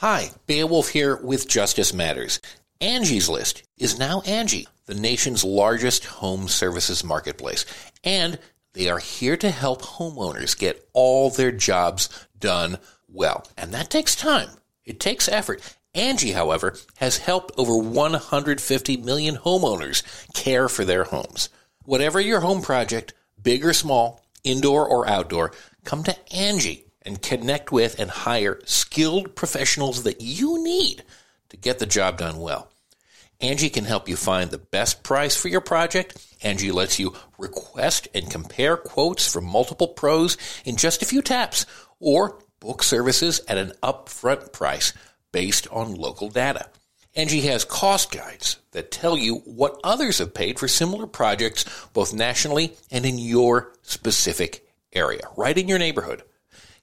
Hi, Beowulf here with Justice Matters. Angie's List is now Angie, the nation's largest home services marketplace, and they are here to help homeowners get all their jobs done well. And that takes time. It takes effort. Angie, however, has helped over 150 million homeowners care for their homes. Whatever your home project, big or small, indoor or outdoor, come to Angie and connect with and hire skilled professionals that you need to get the job done well. Angie can help you find the best price for your project. Angie lets you request and compare quotes from multiple pros in just a few taps or book services at an upfront price based on local data. Angie has cost guides that tell you what others have paid for similar projects both nationally and in your specific area, right in your neighborhood.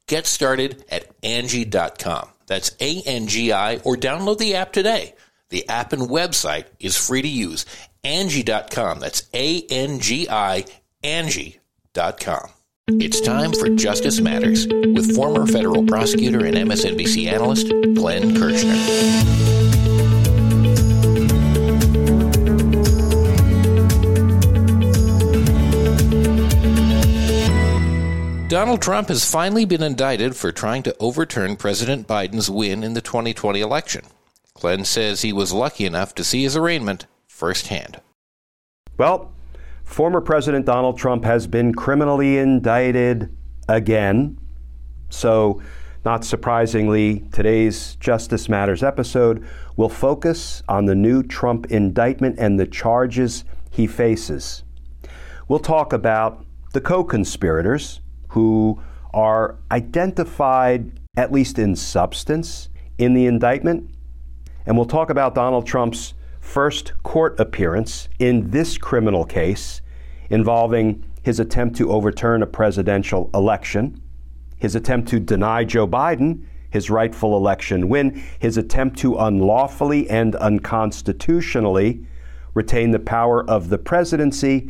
Get started at Angie.com. That's A N G I, or download the app today. The app and website is free to use. Angie.com. That's A N G I, Angie.com. It's time for Justice Matters with former federal prosecutor and MSNBC analyst Glenn Kirschner. Donald Trump has finally been indicted for trying to overturn President Biden's win in the 2020 election. Glenn says he was lucky enough to see his arraignment firsthand. Well, former President Donald Trump has been criminally indicted again. So, not surprisingly, today's Justice Matters episode will focus on the new Trump indictment and the charges he faces. We'll talk about the co conspirators who are identified, at least in substance, in the indictment. And we'll talk about Donald Trump's first court appearance in this criminal case involving his attempt to overturn a presidential election, his attempt to deny Joe Biden his rightful election win, his attempt to unlawfully and unconstitutionally retain the power of the presidency.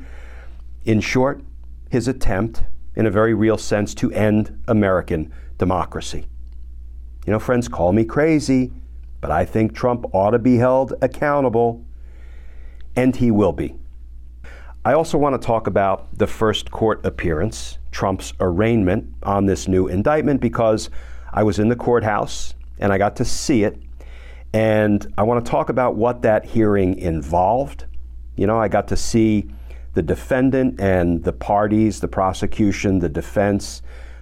In short, his attempt in a very real sense, to end American democracy. You know, friends, call me crazy, but I think Trump ought to be held accountable, and he will be. I also want to talk about the first court appearance, Trump's arraignment on this new indictment, because I was in the courthouse and I got to see it. And I want to talk about what that hearing involved. You know, I got to see the defendant and the parties, the prosecution, the defense,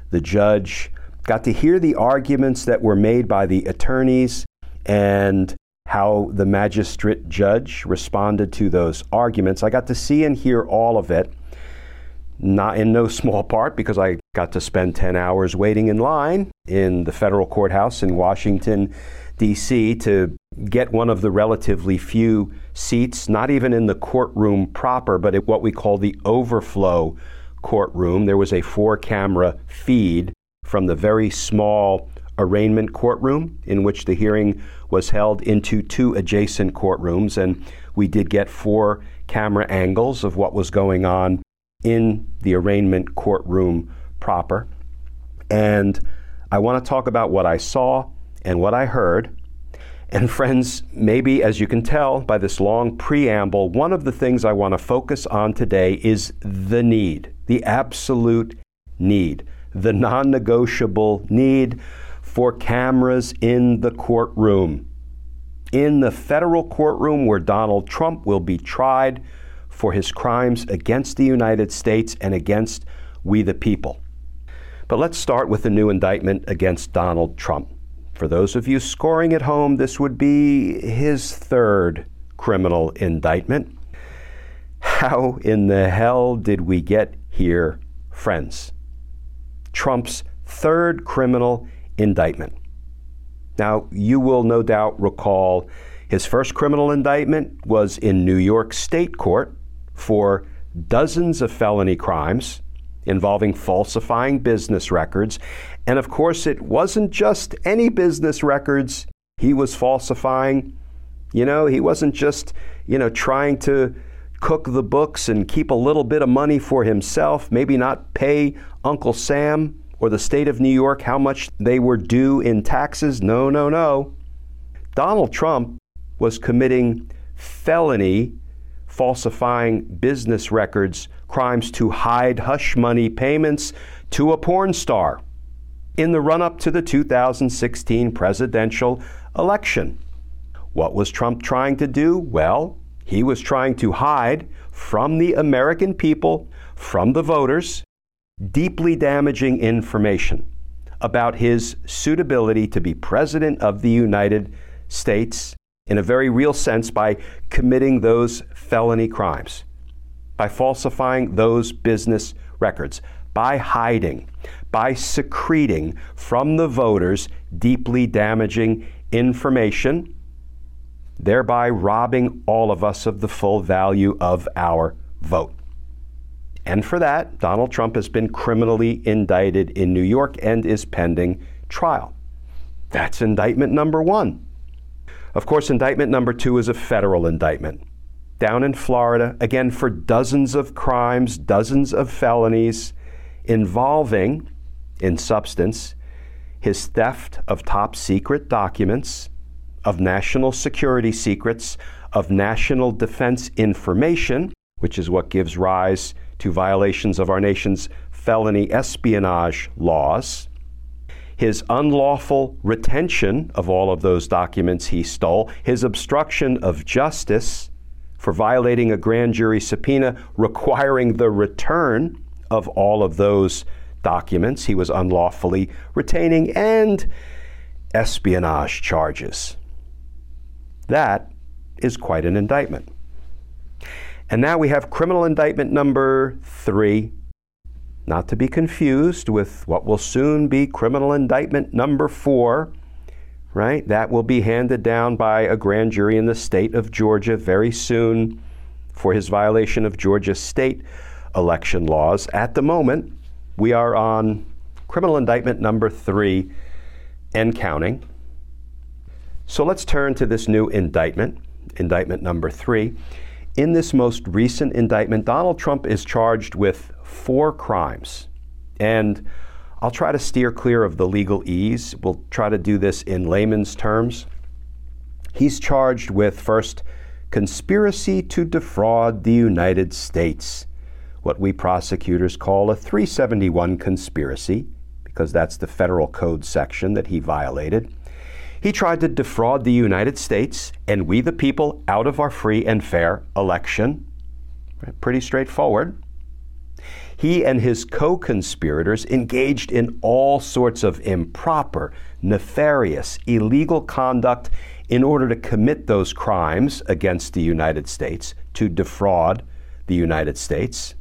the judge, got to hear the arguments that were made by the attorneys and how the magistrate judge responded to those arguments. I got to see and hear all of it, not in no small part because I got to spend 10 hours waiting in line in the federal courthouse in Washington, D.C. to get one of the relatively few seats, not even in the courtroom proper, but at what we call the overflow courtroom. There was a four camera feed from the very small arraignment courtroom in which the hearing was held into two adjacent courtrooms, and we did get four camera angles of what was going on in the arraignment courtroom proper. And I want to talk about what I saw and what I heard and friends, maybe as you can tell by this long preamble, one of the things I want to focus on today is the need, the absolute need, the non negotiable need for cameras in the courtroom. In the federal courtroom where Donald Trump will be tried for his crimes against the United States and against we the people. But let's start with the new indictment against Donald Trump. For those of you scoring at home, this would be his third criminal indictment. How in the hell did we get here, friends? Trump's third criminal indictment. Now, you will no doubt recall his first criminal indictment was in New York State Court for dozens of felony crimes involving falsifying business records. And of course, it wasn't just any business records he was falsifying. You know, he wasn't just, you know, trying to cook the books and keep a little bit of money for himself, maybe not pay Uncle Sam or the state of New York how much they were due in taxes. No, no, no. Donald Trump was committing felony falsifying business records, crimes to hide hush money payments to a porn star in the run up to the 2016 presidential election. What was Trump trying to do? Well, he was trying to hide from the American people, from the voters, deeply damaging information about his suitability to be President of the United States in a very real sense by committing those felony crimes, by falsifying those business records, by hiding, by secreting from the voters deeply damaging information, thereby robbing all of us of the full value of our vote. And for that, Donald Trump has been criminally indicted in New York and is pending trial. That's indictment number one. Of course, indictment number two is a federal indictment. Down in Florida, again, for dozens of crimes, dozens of felonies involving, in substance, his theft of top secret documents, of national security secrets, of national defense information, which is what gives rise to violations of our nation's felony espionage laws, his unlawful retention of all of those documents he stole, his obstruction of justice for violating a grand jury subpoena requiring the return of all of those documents he was unlawfully retaining, and espionage charges. That is quite an indictment. And now we have criminal indictment number three not to be confused with what will soon be criminal indictment number four, right? That will be handed down by a grand jury in the state of Georgia very soon for his violation of Georgia state election laws. At the moment, we are on criminal indictment number three and counting. So let's turn to this new indictment, indictment number three. In this most recent indictment, Donald Trump is charged with four crimes. And I'll try to steer clear of the legal legalese. We'll try to do this in layman's terms. He's charged with first, conspiracy to defraud the United States, what we prosecutors call a 371 conspiracy, because that's the federal code section that he violated. He tried to defraud the United States and we the people out of our free and fair election. Pretty straightforward. He and his co conspirators engaged in all sorts of improper, nefarious, illegal conduct in order to commit those crimes against the United States, to defraud the United States.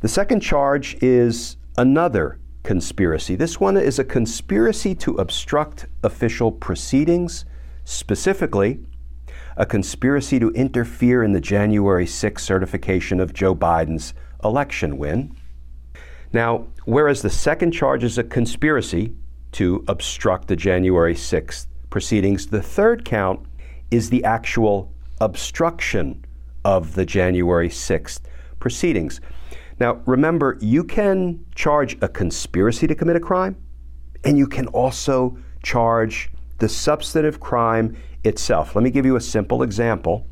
The second charge is another conspiracy. This one is a conspiracy to obstruct official proceedings, specifically, a conspiracy to interfere in the January 6 certification of Joe Biden's election win. Now, whereas the second charge is a conspiracy to obstruct the January 6th proceedings, the third count is the actual obstruction of the January 6th proceedings. Now, remember, you can charge a conspiracy to commit a crime, and you can also charge the substantive crime itself. Let me give you a simple example.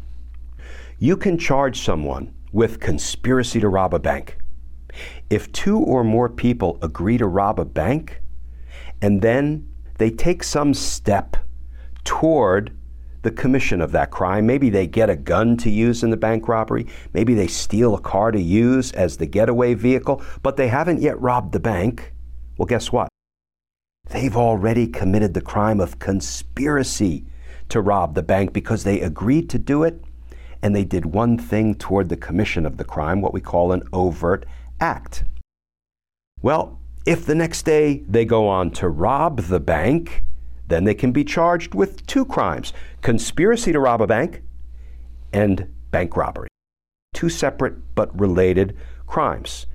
You can charge someone with conspiracy to rob a bank. If two or more people agree to rob a bank and then they take some step toward the commission of that crime, maybe they get a gun to use in the bank robbery, maybe they steal a car to use as the getaway vehicle, but they haven't yet robbed the bank. Well, guess what? They've already committed the crime of conspiracy to rob the bank because they agreed to do it and they did one thing toward the commission of the crime, what we call an overt act. Well, if the next day they go on to rob the bank, then they can be charged with two crimes conspiracy to rob a bank and bank robbery. Two separate but related crimes.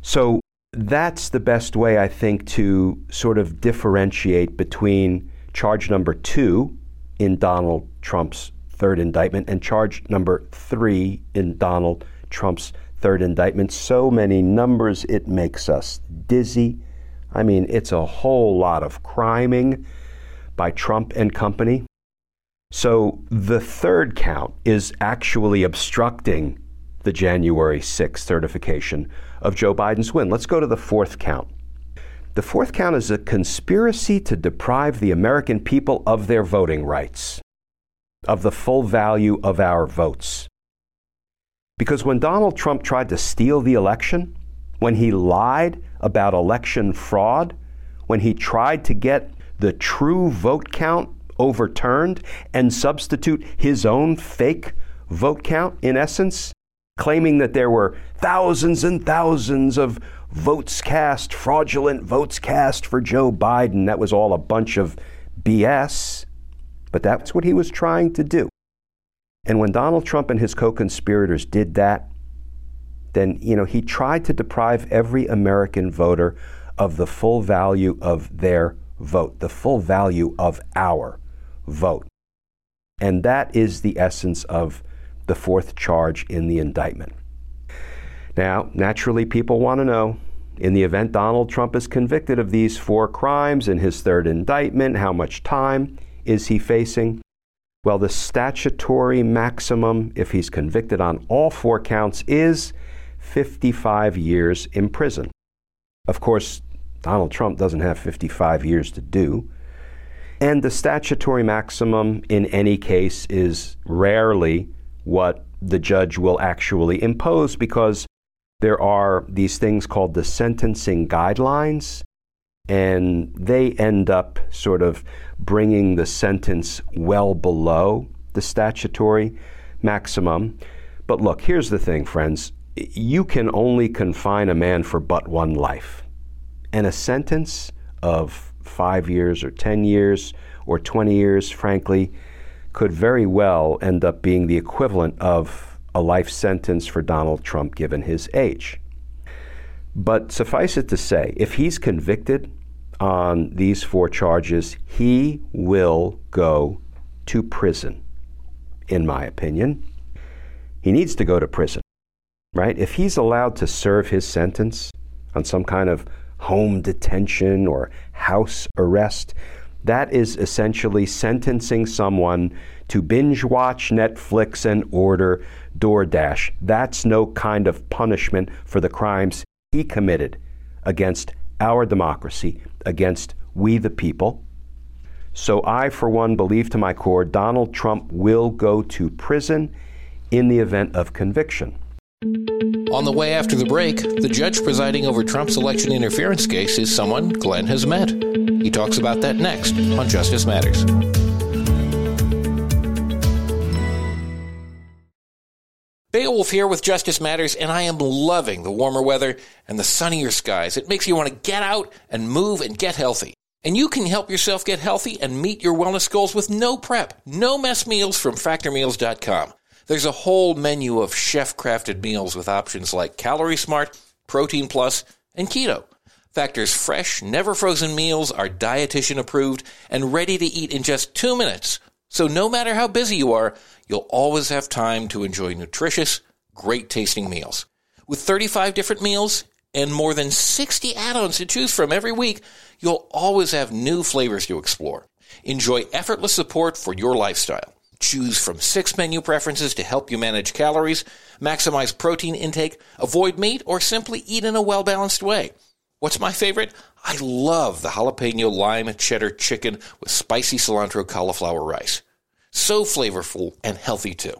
So that's the best way, I think, to sort of differentiate between charge number two in Donald Trump's third indictment and charge number three in Donald Trump's third indictment. So many numbers, it makes us dizzy, I mean, it's a whole lot of criming by Trump and company. So the third count is actually obstructing the January 6th certification of Joe Biden's win. Let's go to the fourth count. The fourth count is a conspiracy to deprive the American people of their voting rights, of the full value of our votes. Because when Donald Trump tried to steal the election, when he lied about election fraud, when he tried to get the true vote count overturned and substitute his own fake vote count, in essence, claiming that there were thousands and thousands of votes cast, fraudulent votes cast for Joe Biden. That was all a bunch of BS. But that's what he was trying to do. And when Donald Trump and his co conspirators did that, then, you know, he tried to deprive every American voter of the full value of their vote, the full value of our vote. And that is the essence of the fourth charge in the indictment. Now, naturally, people want to know in the event Donald Trump is convicted of these four crimes in his third indictment, how much time is he facing? Well, the statutory maximum, if he's convicted on all four counts, is 55 years in prison. Of course, Donald Trump doesn't have 55 years to do. And the statutory maximum in any case is rarely what the judge will actually impose because there are these things called the sentencing guidelines, and they end up sort of bringing the sentence well below the statutory maximum. But look, here's the thing, friends you can only confine a man for but one life. And a sentence of five years or 10 years or 20 years, frankly, could very well end up being the equivalent of a life sentence for Donald Trump given his age. But suffice it to say, if he's convicted on these four charges, he will go to prison, in my opinion. He needs to go to prison, right? If he's allowed to serve his sentence on some kind of home detention or house arrest, that is essentially sentencing someone to binge watch Netflix and order DoorDash. That's no kind of punishment for the crimes he committed against our democracy, against we the people. So I, for one, believe to my core Donald Trump will go to prison in the event of conviction. On the way after the break, the judge presiding over Trump's election interference case is someone Glenn has met. He talks about that next on Justice Matters. Beowulf here with Justice Matters, and I am loving the warmer weather and the sunnier skies. It makes you want to get out and move and get healthy. And you can help yourself get healthy and meet your wellness goals with no prep, no mess meals from factormeals.com. There's a whole menu of chef crafted meals with options like Calorie Smart, Protein Plus, and Keto. Factor's fresh, never frozen meals are dietitian approved and ready to eat in just two minutes. So no matter how busy you are, you'll always have time to enjoy nutritious, great tasting meals. With 35 different meals and more than 60 add-ons to choose from every week, you'll always have new flavors to explore. Enjoy effortless support for your lifestyle. Choose from six menu preferences to help you manage calories, maximize protein intake, avoid meat, or simply eat in a well balanced way. What's my favorite? I love the jalapeno lime cheddar chicken with spicy cilantro cauliflower rice. So flavorful and healthy too.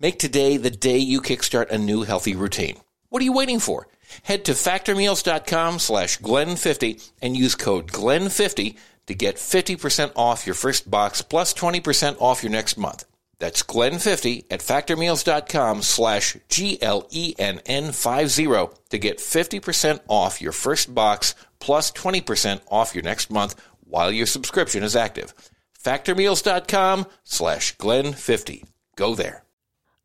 Make today the day you kickstart a new healthy routine. What are you waiting for? Head to factormeals.com slash Glenn50 and use code Glenn50 to get 50% off your first box plus 20% off your next month. That's Glenn50 at factormeals.com slash G-L-E-N-N-50 to get 50% off your first box plus 20% off your next month while your subscription is active. Factormeals.com slash Glenn50. Go there.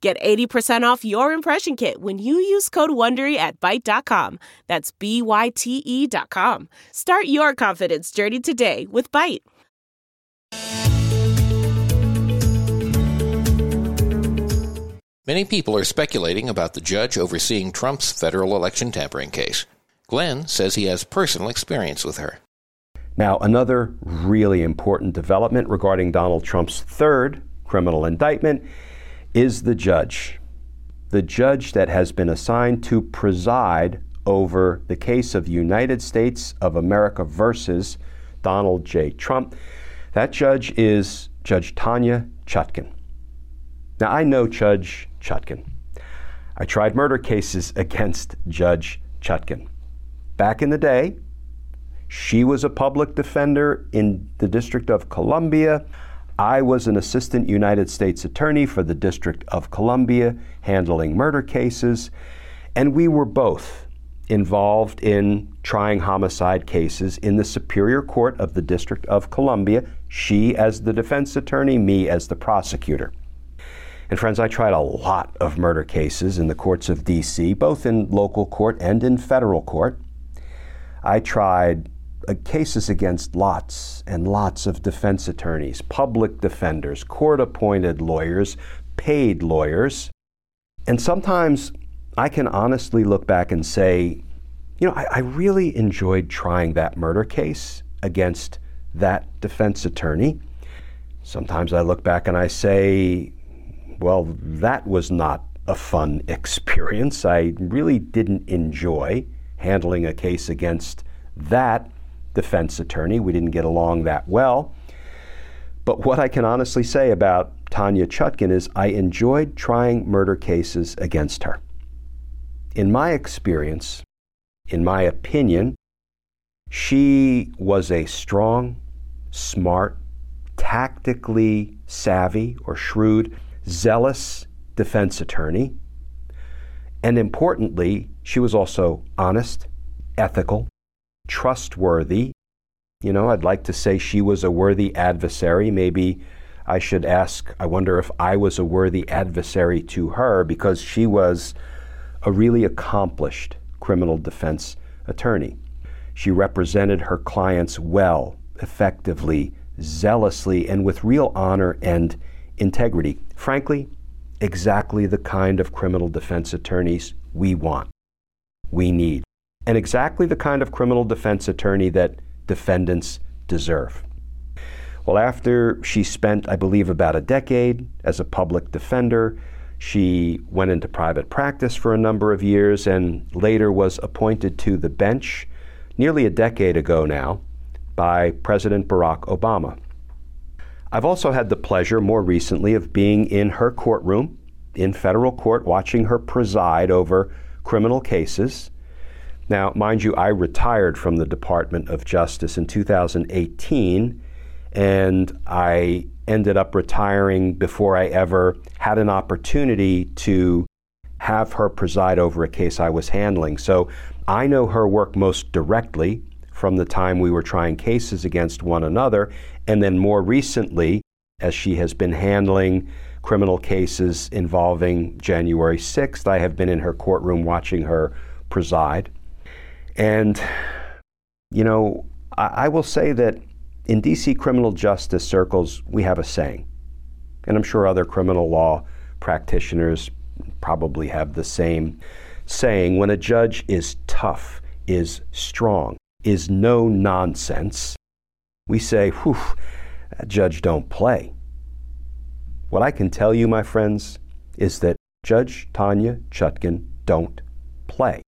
Get 80% off your impression kit when you use code WONDERY at Byte.com. That's B-Y-T-E dot com. Start your confidence journey today with Byte. Many people are speculating about the judge overseeing Trump's federal election tampering case. Glenn says he has personal experience with her. Now, another really important development regarding Donald Trump's third criminal indictment is the judge. The judge that has been assigned to preside over the case of United States of America versus Donald J. Trump. That judge is Judge Tanya Chutkan. Now, I know Judge Chutkan. I tried murder cases against Judge Chutkan. Back in the day, she was a public defender in the District of Columbia. I was an assistant United States attorney for the District of Columbia handling murder cases, and we were both involved in trying homicide cases in the Superior Court of the District of Columbia, she as the defense attorney, me as the prosecutor. And friends, I tried a lot of murder cases in the courts of D.C., both in local court and in federal court. I tried Uh, cases against lots and lots of defense attorneys, public defenders, court appointed lawyers, paid lawyers. And sometimes I can honestly look back and say, you know, I, I really enjoyed trying that murder case against that defense attorney. Sometimes I look back and I say, well, that was not a fun experience. I really didn't enjoy handling a case against that defense attorney. We didn't get along that well. But what I can honestly say about Tanya Chutkan is I enjoyed trying murder cases against her. In my experience, in my opinion, she was a strong, smart, tactically savvy or shrewd zealous defense attorney. And importantly, she was also honest, ethical, trustworthy. You know, I'd like to say she was a worthy adversary. Maybe I should ask, I wonder if I was a worthy adversary to her because she was a really accomplished criminal defense attorney. She represented her clients well, effectively, zealously, and with real honor and integrity. Frankly, exactly the kind of criminal defense attorneys we want, we need, and exactly the kind of criminal defense attorney that defendants deserve. Well, after she spent, I believe, about a decade as a public defender, she went into private practice for a number of years and later was appointed to the bench nearly a decade ago now by President Barack Obama. I've also had the pleasure more recently of being in her courtroom in federal court watching her preside over criminal cases. Now, mind you, I retired from the Department of Justice in 2018, and I ended up retiring before I ever had an opportunity to have her preside over a case I was handling. So I know her work most directly from the time we were trying cases against one another, and then more recently, as she has been handling criminal cases involving January 6th, I have been in her courtroom watching her preside. And, you know, I, I will say that in DC criminal justice circles, we have a saying, and I'm sure other criminal law practitioners probably have the same saying when a judge is tough, is strong, is no nonsense, we say, whew, that judge don't play. What I can tell you, my friends, is that Judge Tanya Chutkan don't play.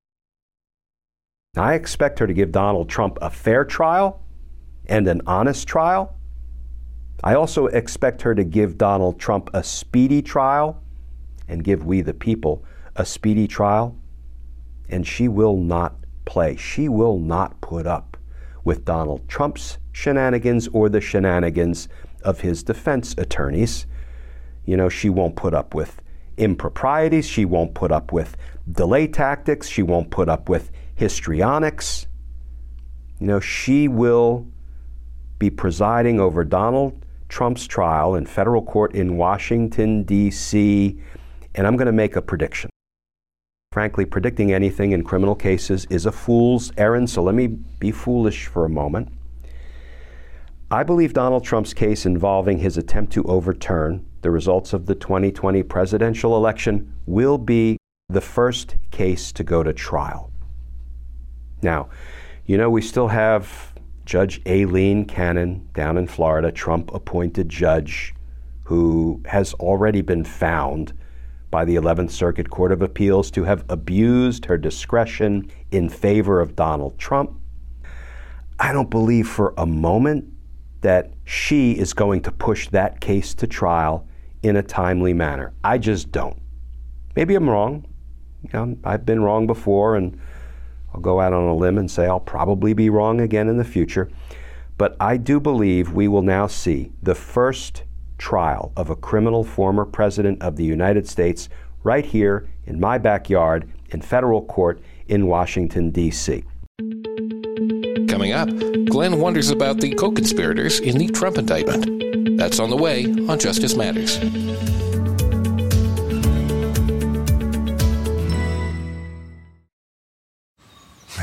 I expect her to give Donald Trump a fair trial and an honest trial. I also expect her to give Donald Trump a speedy trial and give we the people a speedy trial. And she will not play. She will not put up with Donald Trump's shenanigans or the shenanigans of his defense attorneys. You know, she won't put up with improprieties. She won't put up with delay tactics. She won't put up with histrionics. You know, she will be presiding over Donald Trump's trial in federal court in Washington, D.C., and I'm going to make a prediction. Frankly, predicting anything in criminal cases is a fool's errand, so let me be foolish for a moment. I believe Donald Trump's case involving his attempt to overturn the results of the 2020 presidential election will be the first case to go to trial. Now, you know, we still have Judge Aileen Cannon down in Florida, Trump appointed judge, who has already been found by the 11th Circuit Court of Appeals to have abused her discretion in favor of Donald Trump. I don't believe for a moment that she is going to push that case to trial in a timely manner. I just don't. Maybe I'm wrong. You know, I've been wrong before, and I'll go out on a limb and say I'll probably be wrong again in the future. But I do believe we will now see the first trial of a criminal former president of the United States right here in my backyard in federal court in Washington, D.C. Coming up, Glenn wonders about the co conspirators in the Trump indictment. That's on the way on Justice Matters.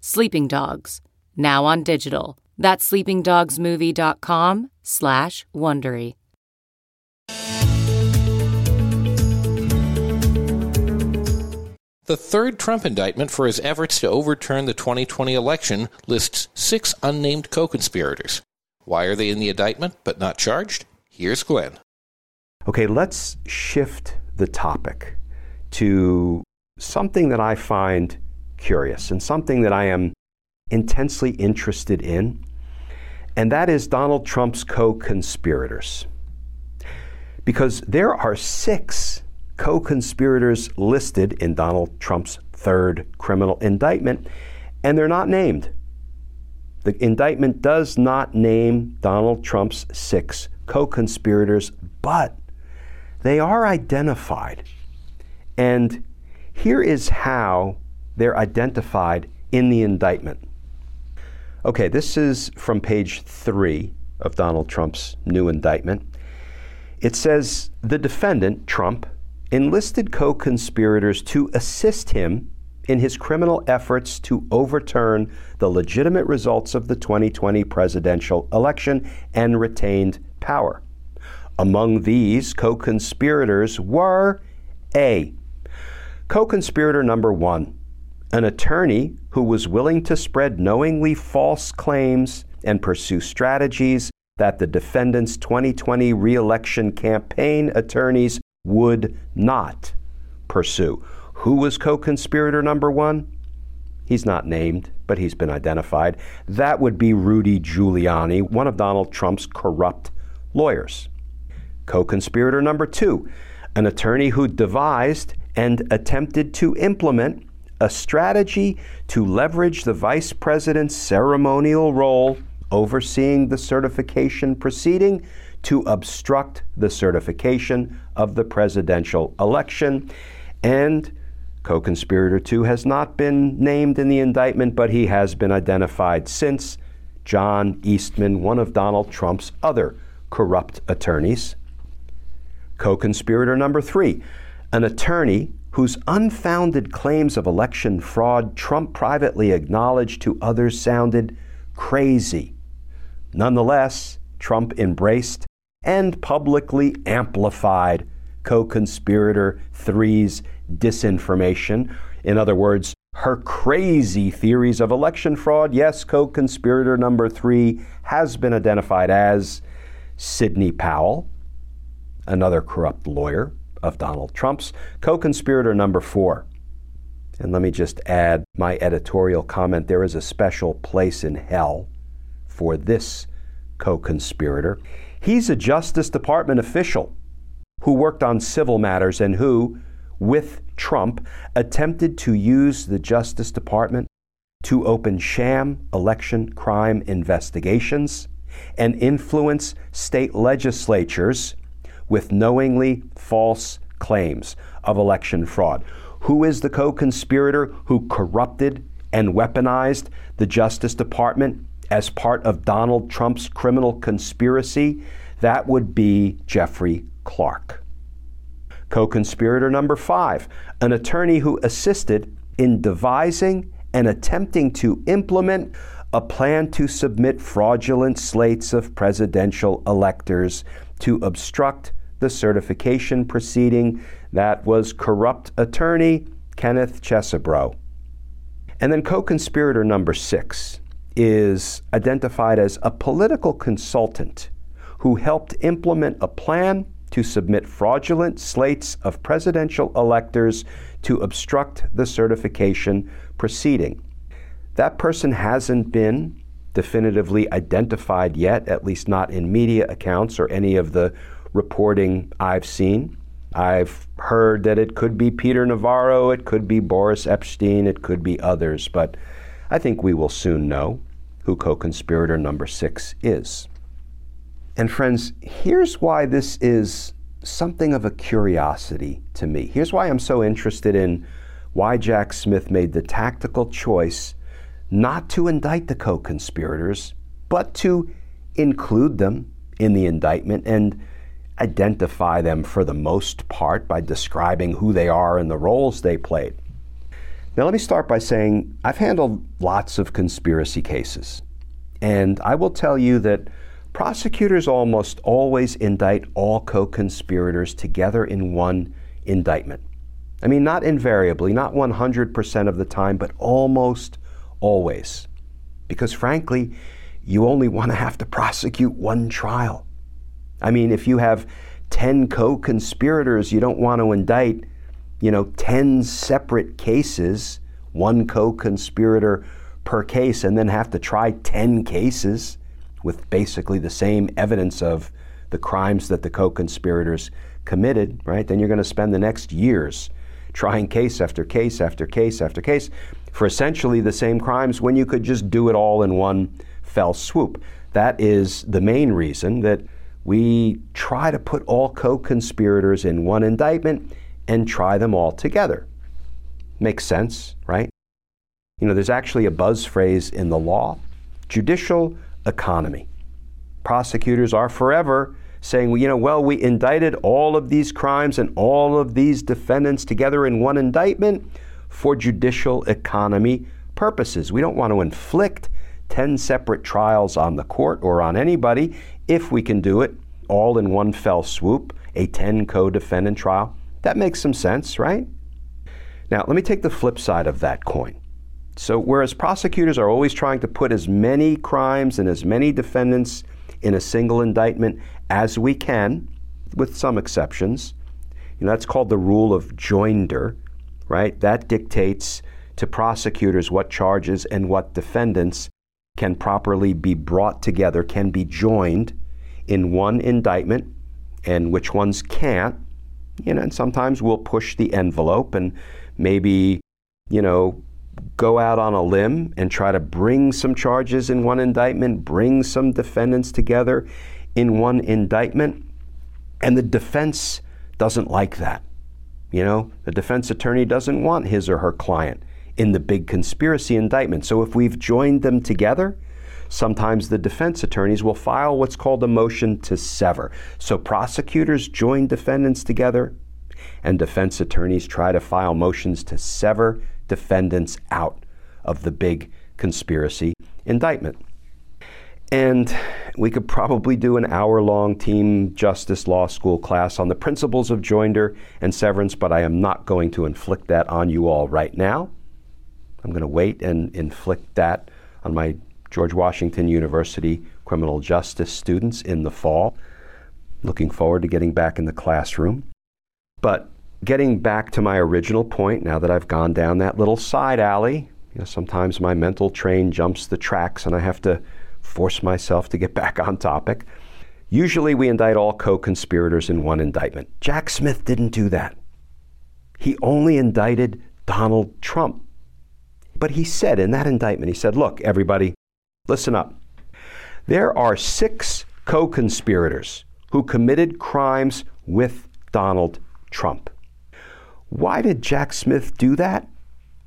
Sleeping Dogs, now on digital. That's sleepingdogsmovie.com slash Wondery. The third Trump indictment for his efforts to overturn the 2020 election lists six unnamed co conspirators. Why are they in the indictment but not charged? Here's Glenn. Okay, let's shift the topic to something that I find curious and something that I am intensely interested in, and that is Donald Trump's co conspirators. Because there are six co conspirators listed in Donald Trump's third criminal indictment, and they're not named. The indictment does not name Donald Trump's six co conspirators, but they are identified. And here is how they're identified in the indictment. Okay, this is from page three of Donald Trump's new indictment. It says the defendant, Trump, enlisted co conspirators to assist him in his criminal efforts to overturn the legitimate results of the 2020 presidential election and retained power. Among these co conspirators were A. Co conspirator number one, an attorney who was willing to spread knowingly false claims and pursue strategies that the defendant's 2020 reelection campaign attorneys would not pursue. Who was co conspirator number one? He's not named, but he's been identified. That would be Rudy Giuliani, one of Donald Trump's corrupt lawyers. Co conspirator number two, an attorney who devised and attempted to implement a strategy to leverage the vice president's ceremonial role overseeing the certification proceeding to obstruct the certification of the presidential election. And co conspirator two has not been named in the indictment, but he has been identified since John Eastman, one of Donald Trump's other corrupt attorneys. Co conspirator number three, an attorney whose unfounded claims of election fraud Trump privately acknowledged to others sounded crazy. Nonetheless, Trump embraced and publicly amplified co conspirator three's disinformation. In other words, her crazy theories of election fraud. Yes, co conspirator number three has been identified as Sidney Powell, another corrupt lawyer of Donald Trump's, co conspirator number four. And let me just add my editorial comment there is a special place in hell for this co conspirator. He's a Justice Department official who worked on civil matters and who, with Trump, attempted to use the Justice Department to open sham election crime investigations and influence state legislatures with knowingly false claims of election fraud. Who is the co conspirator who corrupted and weaponized the Justice Department as part of Donald Trump's criminal conspiracy, that would be Jeffrey Clark. Co conspirator number five, an attorney who assisted in devising and attempting to implement a plan to submit fraudulent slates of presidential electors to obstruct the certification proceeding that was corrupt attorney Kenneth Chesebro. And then co conspirator number six, is identified as a political consultant who helped implement a plan to submit fraudulent slates of presidential electors to obstruct the certification proceeding. That person hasn't been definitively identified yet, at least not in media accounts or any of the reporting I've seen. I've heard that it could be Peter Navarro, it could be Boris Epshteyn, it could be others, but I think we will soon know who co conspirator number six is. And friends, here's why this is something of a curiosity to me. Here's why I'm so interested in why Jack Smith made the tactical choice not to indict the co conspirators, but to include them in the indictment and identify them for the most part by describing who they are and the roles they played. Now, let me start by saying I've handled lots of conspiracy cases, and I will tell you that prosecutors almost always indict all co conspirators together in one indictment. I mean, not invariably, not 100% of the time, but almost always. Because frankly, you only want to have to prosecute one trial. I mean, if you have 10 co conspirators, you don't want to indict you know, 10 separate cases, one co conspirator per case, and then have to try 10 cases with basically the same evidence of the crimes that the co conspirators committed, right? Then you're going to spend the next years trying case after case after case after case for essentially the same crimes when you could just do it all in one fell swoop. That is the main reason that we try to put all co conspirators in one indictment and try them all together. Makes sense, right? You know, there's actually a buzz phrase in the law judicial economy. Prosecutors are forever saying, well, you know, well, we indicted all of these crimes and all of these defendants together in one indictment for judicial economy purposes. We don't want to inflict 10 separate trials on the court or on anybody if we can do it all in one fell swoop, a 10 co defendant trial. That makes some sense, right? Now, let me take the flip side of that coin. So, whereas prosecutors are always trying to put as many crimes and as many defendants in a single indictment as we can, with some exceptions, you know, that's called the rule of joinder, right? That dictates to prosecutors what charges and what defendants can properly be brought together, can be joined in one indictment, and which ones can't you know, and sometimes we'll push the envelope and maybe, you know, go out on a limb and try to bring some charges in one indictment, bring some defendants together in one indictment. And the defense doesn't like that. You know, the defense attorney doesn't want his or her client in the big conspiracy indictment. So if we've joined them together, Sometimes the defense attorneys will file what's called a motion to sever. So prosecutors join defendants together, and defense attorneys try to file motions to sever defendants out of the big conspiracy indictment. And we could probably do an hour long team justice law school class on the principles of joinder and severance, but I am not going to inflict that on you all right now. I'm going to wait and inflict that on my George Washington University criminal justice students in the fall. Looking forward to getting back in the classroom. But getting back to my original point, now that I've gone down that little side alley, you know, sometimes my mental train jumps the tracks and I have to force myself to get back on topic. Usually we indict all co conspirators in one indictment. Jack Smith didn't do that. He only indicted Donald Trump. But he said in that indictment, he said, Look, everybody, listen up. There are six co conspirators who committed crimes with Donald Trump. Why did Jack Smith do that?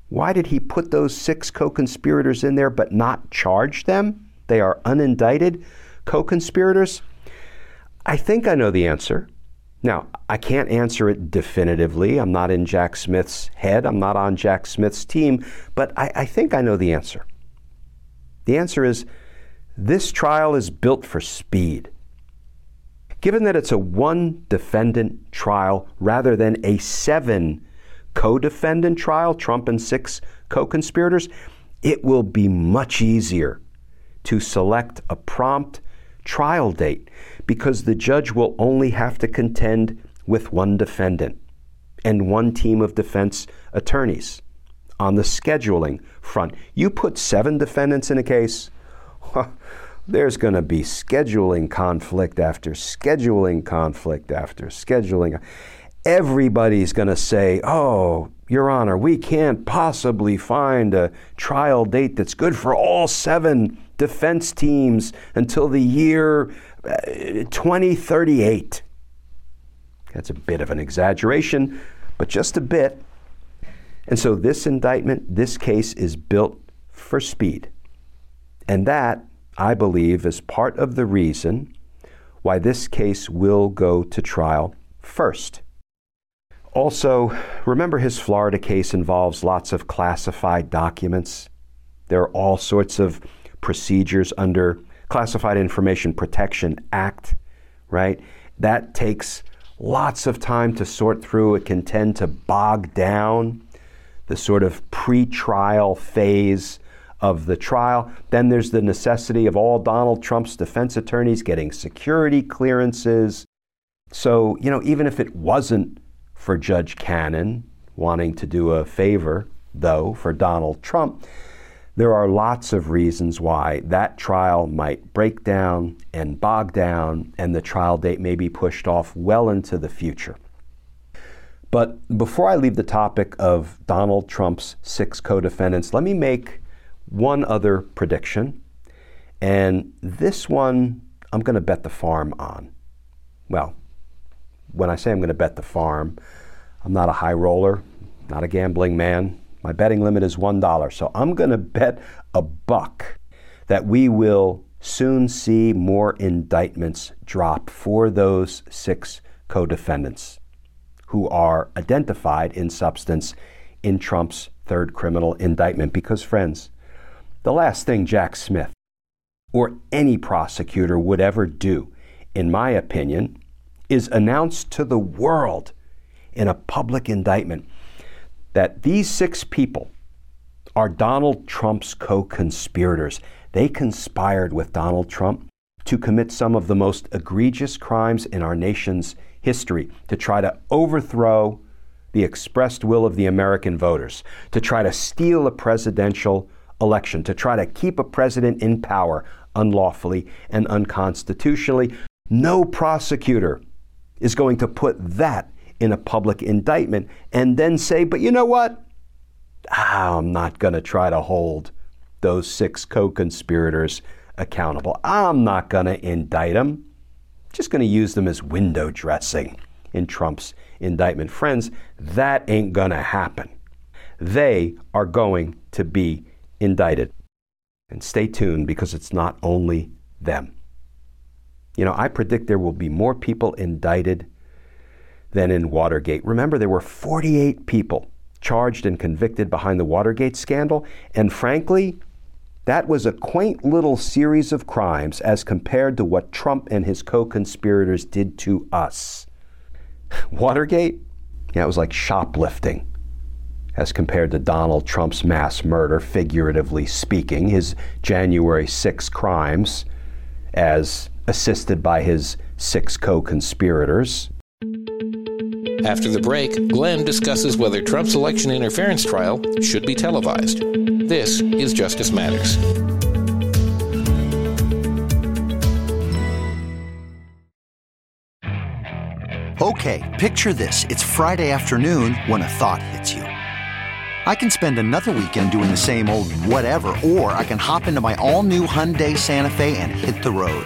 Why did he put those six co conspirators in there but not charge them? They are unindicted co conspirators. I think I know the answer. Now, I can't answer it definitively. I'm not in Jack Smith's head, I'm not on Jack Smith's team, but I, I think I know the answer. The answer is this trial is built for speed. Given that it's a one defendant trial rather than a seven co defendant trial, Trump and six co conspirators, it will be much easier to select a prompt trial date because the judge will only have to contend with one defendant and one team of defense attorneys. On the scheduling front, you put seven defendants in a case, there's going to be scheduling conflict after scheduling conflict after scheduling. Everybody's going to say, oh, Your Honor, we can't possibly find a trial date that's good for all seven defense teams until the year uh, 2038. That's a bit of an exaggeration, but just a bit. And so this indictment, this case is built for speed. And that I believe, is part of the reason why this case will go to trial first. Also, remember his Florida case involves lots of classified documents. There are all sorts of procedures under Classified Information Protection Act, right? That takes lots of time to sort through. It can tend to bog down the sort of pre-trial phase of the trial. Then there's the necessity of all Donald Trump's defense attorneys getting security clearances. So, you know, even if it wasn't for Judge Cannon wanting to do a favor, though, for Donald Trump, there are lots of reasons why that trial might break down and bog down, and the trial date may be pushed off well into the future. But before I leave the topic of Donald Trump's six co defendants, let me make one other prediction, and this one I'm going to bet the farm on. Well, when I say I'm going to bet the farm, I'm not a high roller, not a gambling man. My betting limit is $1. So I'm going to bet a buck that we will soon see more indictments drop for those six co defendants who are identified in substance in Trump's third criminal indictment. Because, friends, the last thing Jack Smith or any prosecutor would ever do, in my opinion, is announce to the world in a public indictment that these six people are Donald Trump's co conspirators. They conspired with Donald Trump to commit some of the most egregious crimes in our nation's history to try to overthrow the expressed will of the American voters, to try to steal a presidential election to try to keep a president in power unlawfully and unconstitutionally. No prosecutor is going to put that in a public indictment and then say, but you know what? Ah, I'm not going to try to hold those six co conspirators accountable. I'm not going to indict them. Just going to use them as window dressing in Trump's indictment. Friends, that ain't going to happen. They are going to be indicted. And stay tuned because it's not only them. You know, I predict there will be more people indicted than in Watergate. Remember, there were 48 people charged and convicted behind the Watergate scandal, and frankly, that was a quaint little series of crimes as compared to what Trump and his co conspirators did to us. Watergate? Yeah, it was like shoplifting as compared to Donald Trump's mass murder, figuratively speaking, his January 6 crimes, as assisted by his six co conspirators. After the break, Glenn discusses whether Trump's election interference trial should be televised. This is Justice Matters. Okay, picture this. It's Friday afternoon when a thought hits you. I can spend another weekend doing the same old whatever, or I can hop into my all new Hyundai Santa Fe and hit the road.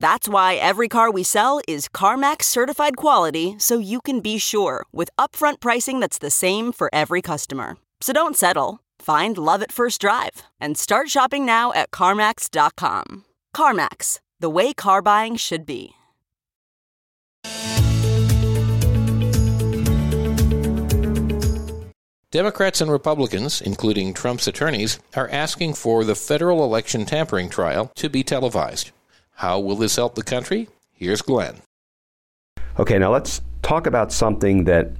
That's why every car we sell is CarMax certified quality so you can be sure with upfront pricing that's the same for every customer. So don't settle. Find love at first drive and start shopping now at CarMax.com. CarMax, the way car buying should be. Democrats and Republicans, including Trump's attorneys, are asking for the federal election tampering trial to be televised. How will this help the country? Here's Glenn. Okay, now let's talk about something that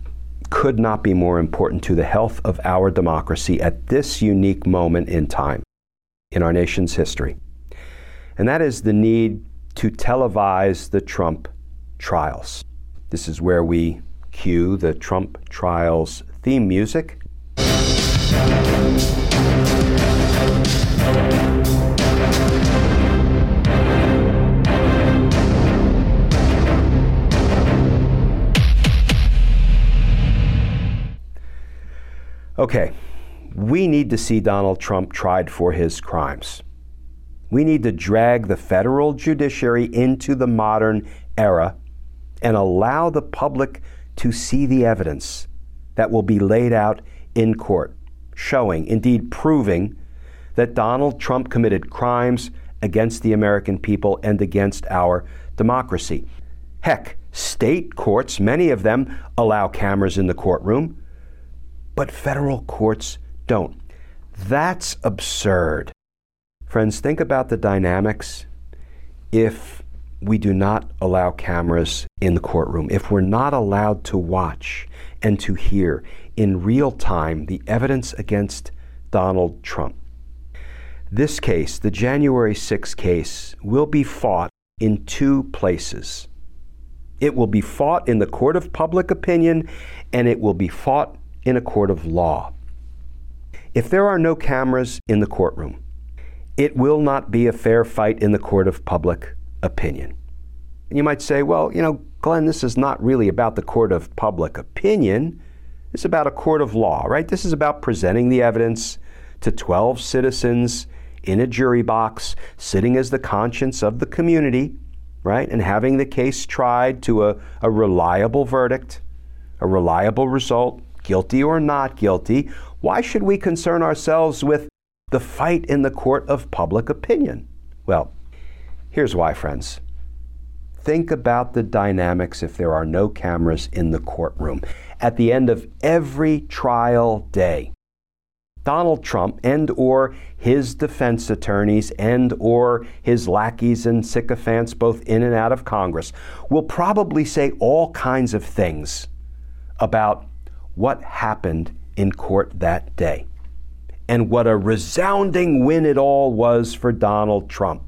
could not be more important to the health of our democracy at this unique moment in time in our nation's history. And that is the need to televise the Trump trials. This is where we cue the Trump trials theme music. Okay, we need to see Donald Trump tried for his crimes. We need to drag the federal judiciary into the modern era and allow the public to see the evidence that will be laid out in court, showing, indeed proving, that Donald Trump committed crimes against the American people and against our democracy. Heck, state courts, many of them, allow cameras in the courtroom but federal courts don't. That's absurd. Friends, think about the dynamics if we do not allow cameras in the courtroom, if we're not allowed to watch and to hear in real time the evidence against Donald Trump. This case, the January 6 case, will be fought in two places. It will be fought in the court of public opinion, and it will be fought in a court of law. If there are no cameras in the courtroom, it will not be a fair fight in the court of public opinion. You might say, well, you know, Glenn, this is not really about the court of public opinion. It's about a court of law, right? This is about presenting the evidence to 12 citizens in a jury box, sitting as the conscience of the community, right? And having the case tried to a, a reliable verdict, a reliable result, guilty or not guilty, why should we concern ourselves with the fight in the court of public opinion? Well, here's why, friends. Think about the dynamics if there are no cameras in the courtroom. At the end of every trial day, Donald Trump and or his defense attorneys and or his lackeys and sycophants both in and out of Congress will probably say all kinds of things about what happened in court that day and what a resounding win it all was for Donald Trump.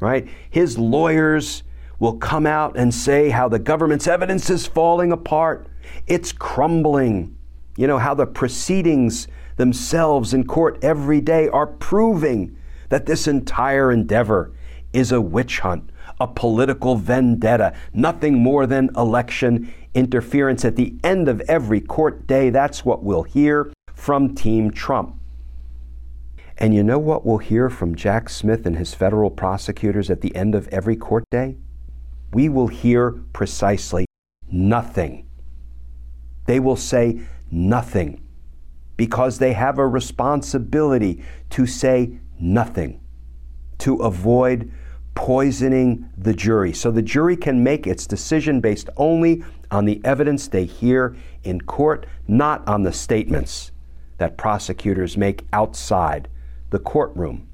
Right? His lawyers will come out and say how the government's evidence is falling apart. It's crumbling. You know, how the proceedings themselves in court every day are proving that this entire endeavor is a witch hunt, a political vendetta, nothing more than election interference. At the end of every court day, that's what we'll hear from Team Trump. And you know what we'll hear from Jack Smith and his federal prosecutors at the end of every court day? We will hear precisely nothing. They will say nothing because they have a responsibility to say nothing, to avoid poisoning the jury. So the jury can make its decision based only on the evidence they hear in court, not on the statements that prosecutors make outside the courtroom.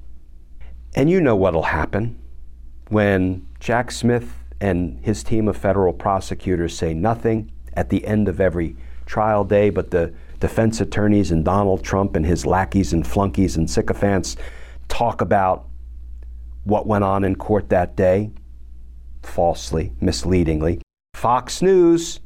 And you know what'll happen when Jack Smith and his team of federal prosecutors say nothing at the end of every trial day, but the defense attorneys and Donald Trump and his lackeys and flunkies and sycophants talk about what went on in court that day, falsely, misleadingly. Fox News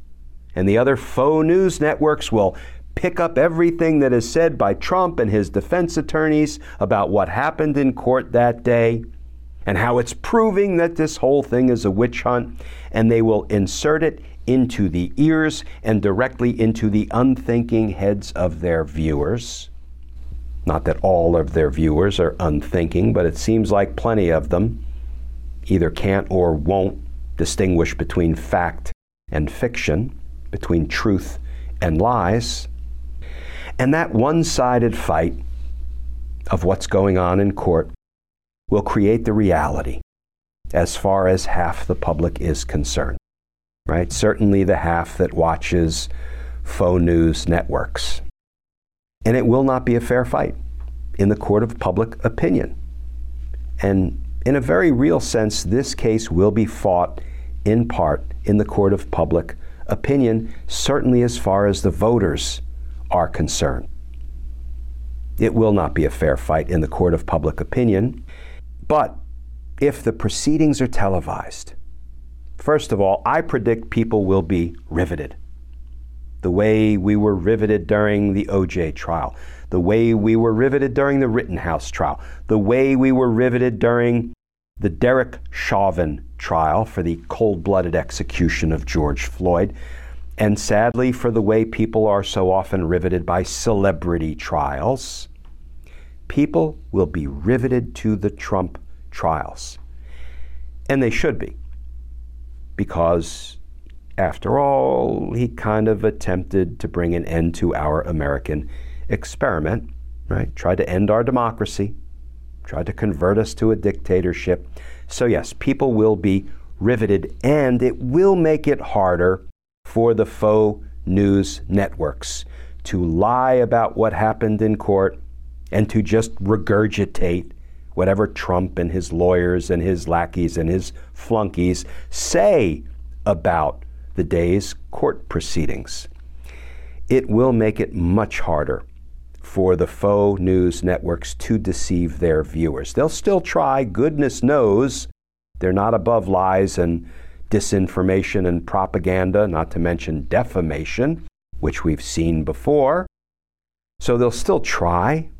and the other faux news networks will pick up everything that is said by Trump and his defense attorneys about what happened in court that day and how it's proving that this whole thing is a witch hunt, and they will insert it into the ears and directly into the unthinking heads of their viewers. Not that all of their viewers are unthinking, but it seems like plenty of them either can't or won't distinguish between fact and fiction, between truth and lies. And that one sided fight of what's going on in court will create the reality as far as half the public is concerned right? Certainly the half that watches faux news networks. And it will not be a fair fight in the court of public opinion. And in a very real sense, this case will be fought in part in the court of public opinion, certainly as far as the voters are concerned. It will not be a fair fight in the court of public opinion, but if the proceedings are televised, First of all, I predict people will be riveted. The way we were riveted during the OJ trial, the way we were riveted during the Rittenhouse trial, the way we were riveted during the Derek Chauvin trial for the cold blooded execution of George Floyd, and sadly for the way people are so often riveted by celebrity trials. People will be riveted to the Trump trials. And they should be because, after all, he kind of attempted to bring an end to our American experiment, right? Tried to end our democracy, tried to convert us to a dictatorship. So, yes, people will be riveted, and it will make it harder for the faux news networks to lie about what happened in court and to just regurgitate whatever Trump and his lawyers and his lackeys and his flunkies say about the day's court proceedings. It will make it much harder for the faux news networks to deceive their viewers. They'll still try, goodness knows, they're not above lies and disinformation and propaganda, not to mention defamation, which we've seen before. So they'll still try,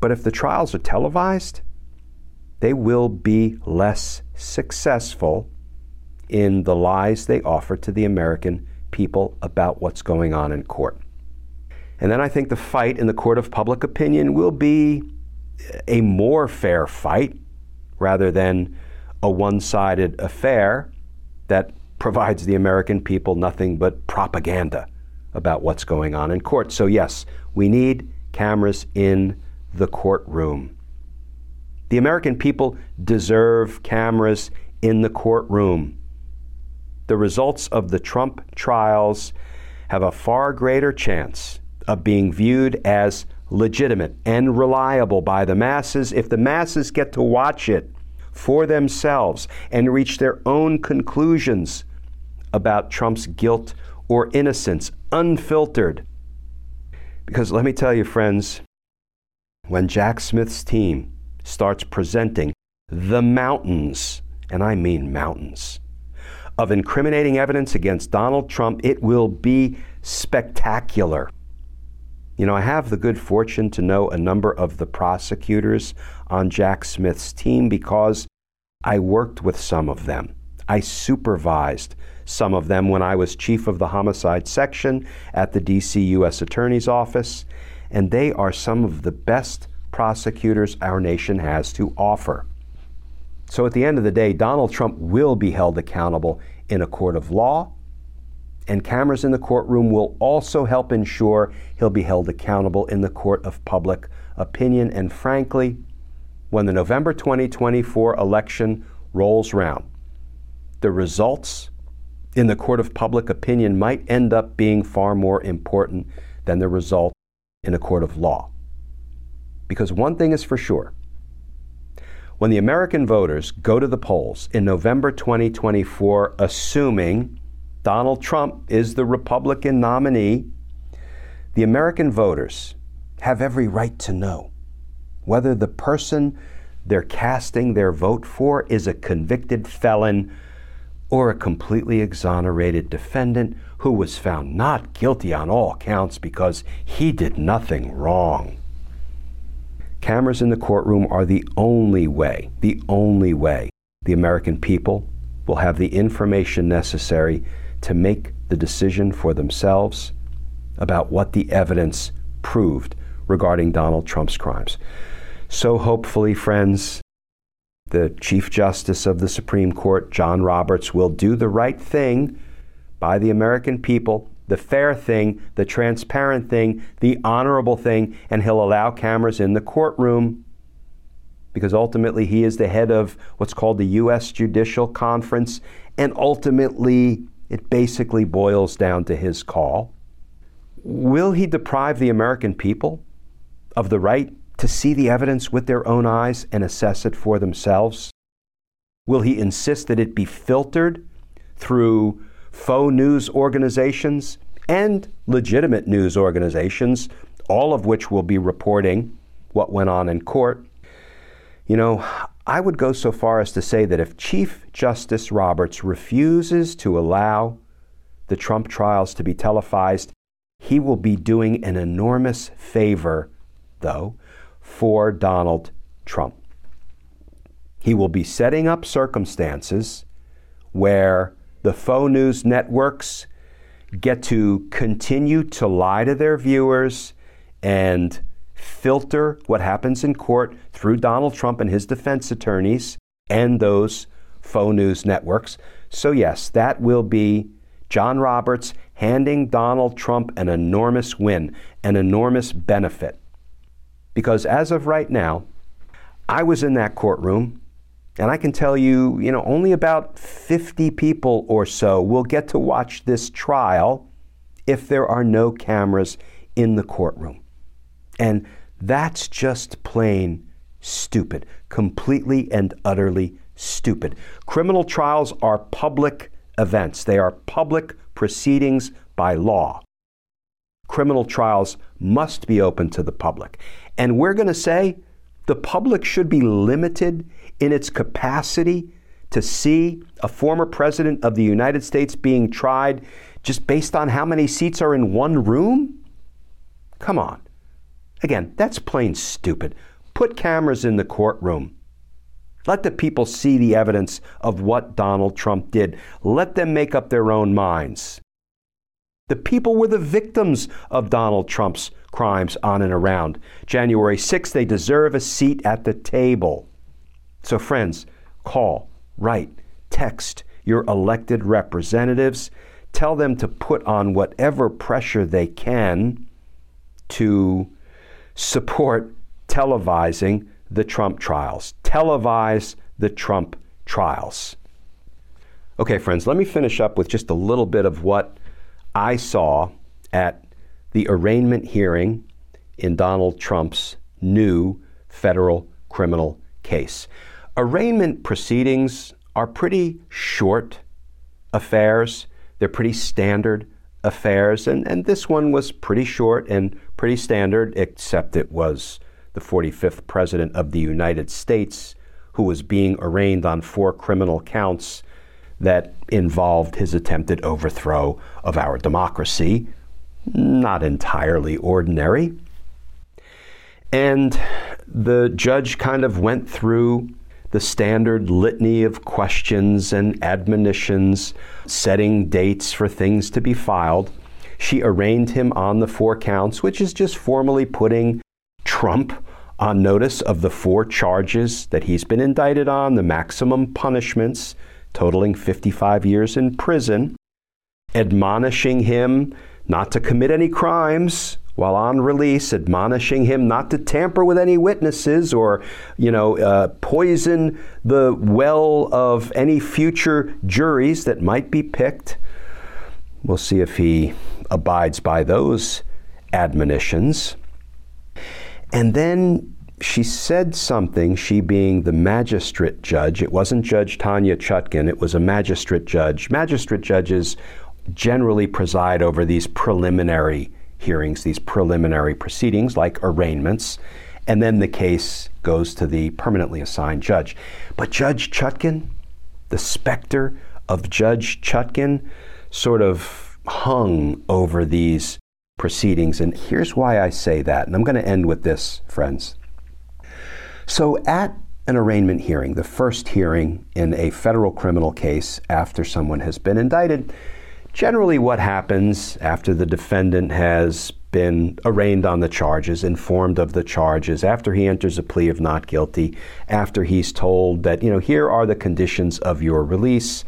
but if the trials are televised, they will be less successful in the lies they offer to the American people about what's going on in court. And then I think the fight in the court of public opinion will be a more fair fight rather than a one sided affair that provides the American people nothing but propaganda about what's going on in court. So, yes, we need cameras in the courtroom. The American people deserve cameras in the courtroom. The results of the Trump trials have a far greater chance of being viewed as legitimate and reliable by the masses if the masses get to watch it for themselves and reach their own conclusions about Trump's guilt or innocence, unfiltered. Because let me tell you, friends, when Jack Smith's team starts presenting the mountains, and I mean mountains, of incriminating evidence against Donald Trump, it will be spectacular. You know, I have the good fortune to know a number of the prosecutors on Jack Smith's team because I worked with some of them. I supervised some of them when I was chief of the homicide section at the DC U.S. Attorney's Office, and they are some of the best prosecutors our nation has to offer. So at the end of the day, Donald Trump will be held accountable in a court of law, and cameras in the courtroom will also help ensure he'll be held accountable in the court of public opinion. And frankly, when the November 2024 election rolls round, the results in the court of public opinion might end up being far more important than the result in a court of law. Because one thing is for sure when the American voters go to the polls in November 2024, assuming Donald Trump is the Republican nominee, the American voters have every right to know whether the person they're casting their vote for is a convicted felon or a completely exonerated defendant who was found not guilty on all counts because he did nothing wrong. Cameras in the courtroom are the only way, the only way the American people will have the information necessary to make the decision for themselves about what the evidence proved regarding Donald Trump's crimes. So, hopefully, friends, the Chief Justice of the Supreme Court, John Roberts, will do the right thing by the American people, the fair thing, the transparent thing, the honorable thing, and he'll allow cameras in the courtroom because ultimately he is the head of what's called the U.S. Judicial Conference, and ultimately it basically boils down to his call. Will he deprive the American people of the right to see the evidence with their own eyes and assess it for themselves? Will he insist that it be filtered through faux news organizations and legitimate news organizations, all of which will be reporting what went on in court? You know, I would go so far as to say that if Chief Justice Roberts refuses to allow the Trump trials to be televised, he will be doing an enormous favor, though, for Donald Trump. He will be setting up circumstances where the faux news networks get to continue to lie to their viewers and filter what happens in court through Donald Trump and his defense attorneys and those faux news networks. So, yes, that will be John Roberts handing Donald Trump an enormous win, an enormous benefit. Because as of right now, I was in that courtroom, and I can tell you, you know, only about 50 people or so will get to watch this trial if there are no cameras in the courtroom. And that's just plain stupid, completely and utterly stupid. Criminal trials are public events, they are public proceedings by law. Criminal trials must be open to the public. And we're going to say the public should be limited in its capacity to see a former president of the United States being tried just based on how many seats are in one room? Come on. Again, that's plain stupid. Put cameras in the courtroom. Let the people see the evidence of what Donald Trump did. Let them make up their own minds. The people were the victims of Donald Trump's crimes on and around. January 6th, they deserve a seat at the table. So, friends, call, write, text your elected representatives. Tell them to put on whatever pressure they can to support televising the Trump trials. Televise the Trump trials. Okay, friends, let me finish up with just a little bit of what I saw at the arraignment hearing in Donald Trump's new federal criminal case. Arraignment proceedings are pretty short affairs, they're pretty standard affairs, and, and this one was pretty short and pretty standard, except it was the 45th President of the United States who was being arraigned on four criminal counts that involved his attempted overthrow of our democracy, not entirely ordinary. And the judge kind of went through the standard litany of questions and admonitions, setting dates for things to be filed. She arraigned him on the four counts, which is just formally putting Trump on notice of the four charges that he's been indicted on, the maximum punishments, totaling 55 years in prison, admonishing him not to commit any crimes while on release, admonishing him not to tamper with any witnesses or, you know, uh, poison the well of any future juries that might be picked. We'll see if he abides by those admonitions. And then she said something, she being the magistrate judge. It wasn't Judge Tanya Chutkan, it was a magistrate judge. Magistrate judges generally preside over these preliminary hearings, these preliminary proceedings like arraignments, and then the case goes to the permanently assigned judge. But Judge Chutkan, the specter of Judge Chutkan, sort of hung over these proceedings. And here's why I say that. And I'm going to end with this, friends. So, at an arraignment hearing, the first hearing in a federal criminal case after someone has been indicted, Generally, what happens after the defendant has been arraigned on the charges, informed of the charges, after he enters a plea of not guilty, after he's told that, you know, here are the conditions of your release,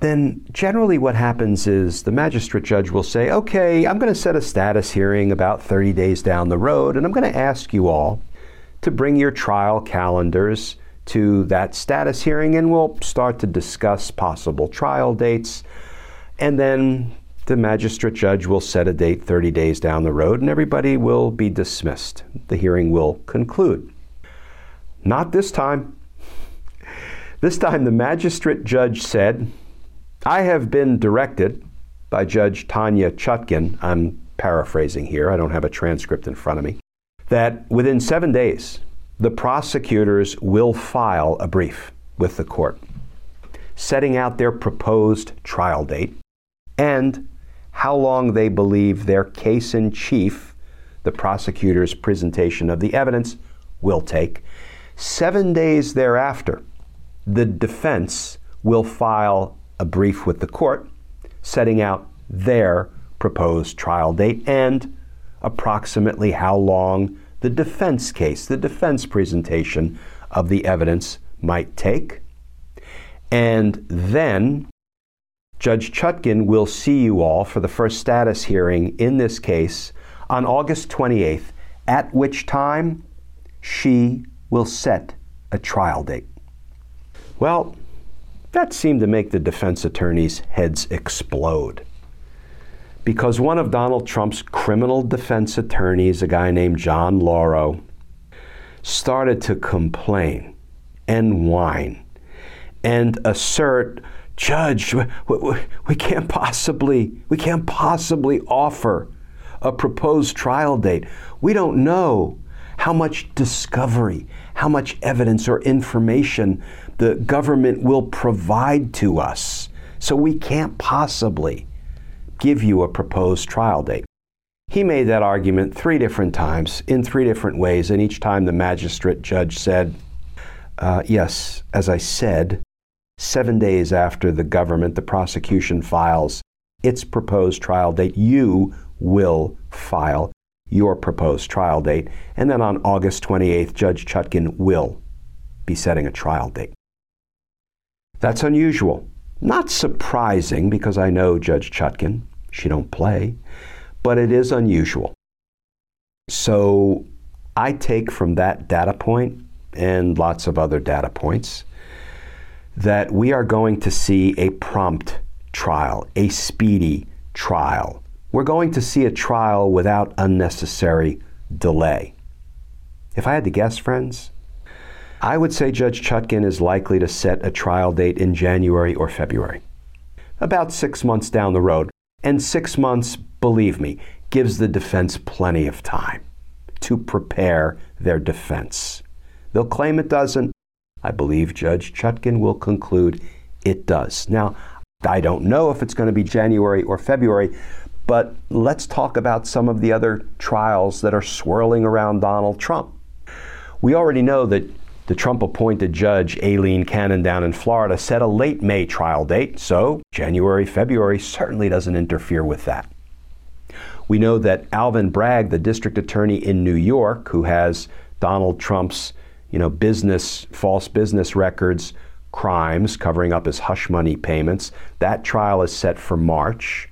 then generally what happens is the magistrate judge will say, okay, I'm going to set a status hearing about 30 days down the road, and I'm going to ask you all to bring your trial calendars to that status hearing, and we'll start to discuss possible trial dates and then the magistrate judge will set a date 30 days down the road and everybody will be dismissed. The hearing will conclude. Not this time. This time the magistrate judge said, I have been directed by Judge Tanya Chutkan, I'm paraphrasing here, I don't have a transcript in front of me, that within seven days, the prosecutors will file a brief with the court setting out their proposed trial date and how long they believe their case in chief, the prosecutor's presentation of the evidence, will take. Seven days thereafter, the defense will file a brief with the court setting out their proposed trial date and approximately how long the defense case, the defense presentation of the evidence might take. And then Judge Chutkan will see you all for the first status hearing in this case on August 28th, at which time she will set a trial date. Well, that seemed to make the defense attorneys' heads explode. Because one of Donald Trump's criminal defense attorneys, a guy named John Lauro, started to complain and whine and assert Judge, we, we, we can't possibly, we can't possibly offer a proposed trial date. We don't know how much discovery, how much evidence or information the government will provide to us. So we can't possibly give you a proposed trial date. He made that argument three different times in three different ways, and each time the magistrate judge said, uh, Yes, as I said, seven days after the government, the prosecution files its proposed trial date, you will file your proposed trial date. And then on August 28th, Judge Chutkan will be setting a trial date. That's unusual. Not surprising because I know Judge Chutkan. She don't play. But it is unusual. So I take from that data point and lots of other data points that we are going to see a prompt trial, a speedy trial. We're going to see a trial without unnecessary delay. If I had to guess, friends, I would say Judge Chutkan is likely to set a trial date in January or February, about six months down the road. And six months, believe me, gives the defense plenty of time to prepare their defense. They'll claim it doesn't. I believe Judge Chutkan will conclude it does. Now, I don't know if it's going to be January or February, but let's talk about some of the other trials that are swirling around Donald Trump. We already know that The Trump appointed judge Aileen Cannon down in Florida set a late May trial date, so January, February certainly doesn't interfere with that. We know that Alvin Bragg, the district attorney in New York, who has Donald Trump's you know, business, false business records, crimes, covering up his hush money payments, that trial is set for March.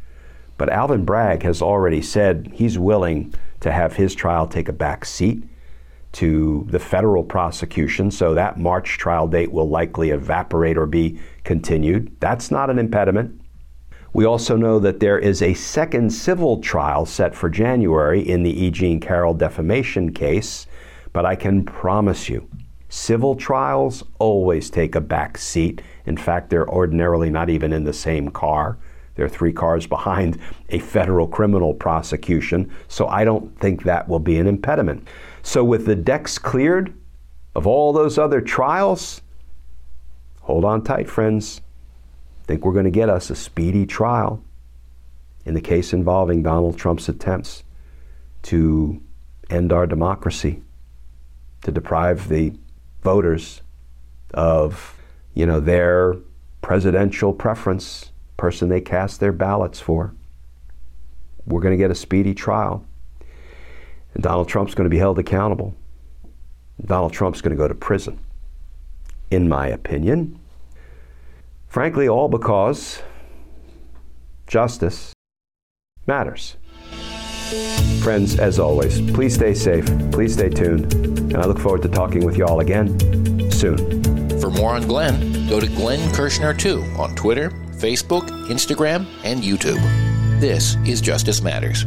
But Alvin Bragg has already said he's willing to have his trial take a back seat to the federal prosecution, so that March trial date will likely evaporate or be continued. That's not an impediment. We also know that there is a second civil trial set for January in the E. Jean Carroll defamation case, but I can promise you, civil trials always take a back seat. In fact, they're ordinarily not even in the same car. They're three cars behind a federal criminal prosecution, so I don't think that will be an impediment. So, with the decks cleared of all those other trials, hold on tight, friends. think we're going to get us a speedy trial in the case involving Donald Trump's attempts to end our democracy, to deprive the voters of, you know, their presidential preference, person they cast their ballots for. We're going to get a speedy trial. And Donald Trump's going to be held accountable. Donald Trump's going to go to prison, in my opinion. Frankly, all because justice matters. Friends, as always, please stay safe, please stay tuned, and I look forward to talking with you all again soon. For more on Glenn, go to Glenn Kirschner 2 on Twitter, Facebook, Instagram, and YouTube. This is Justice Matters.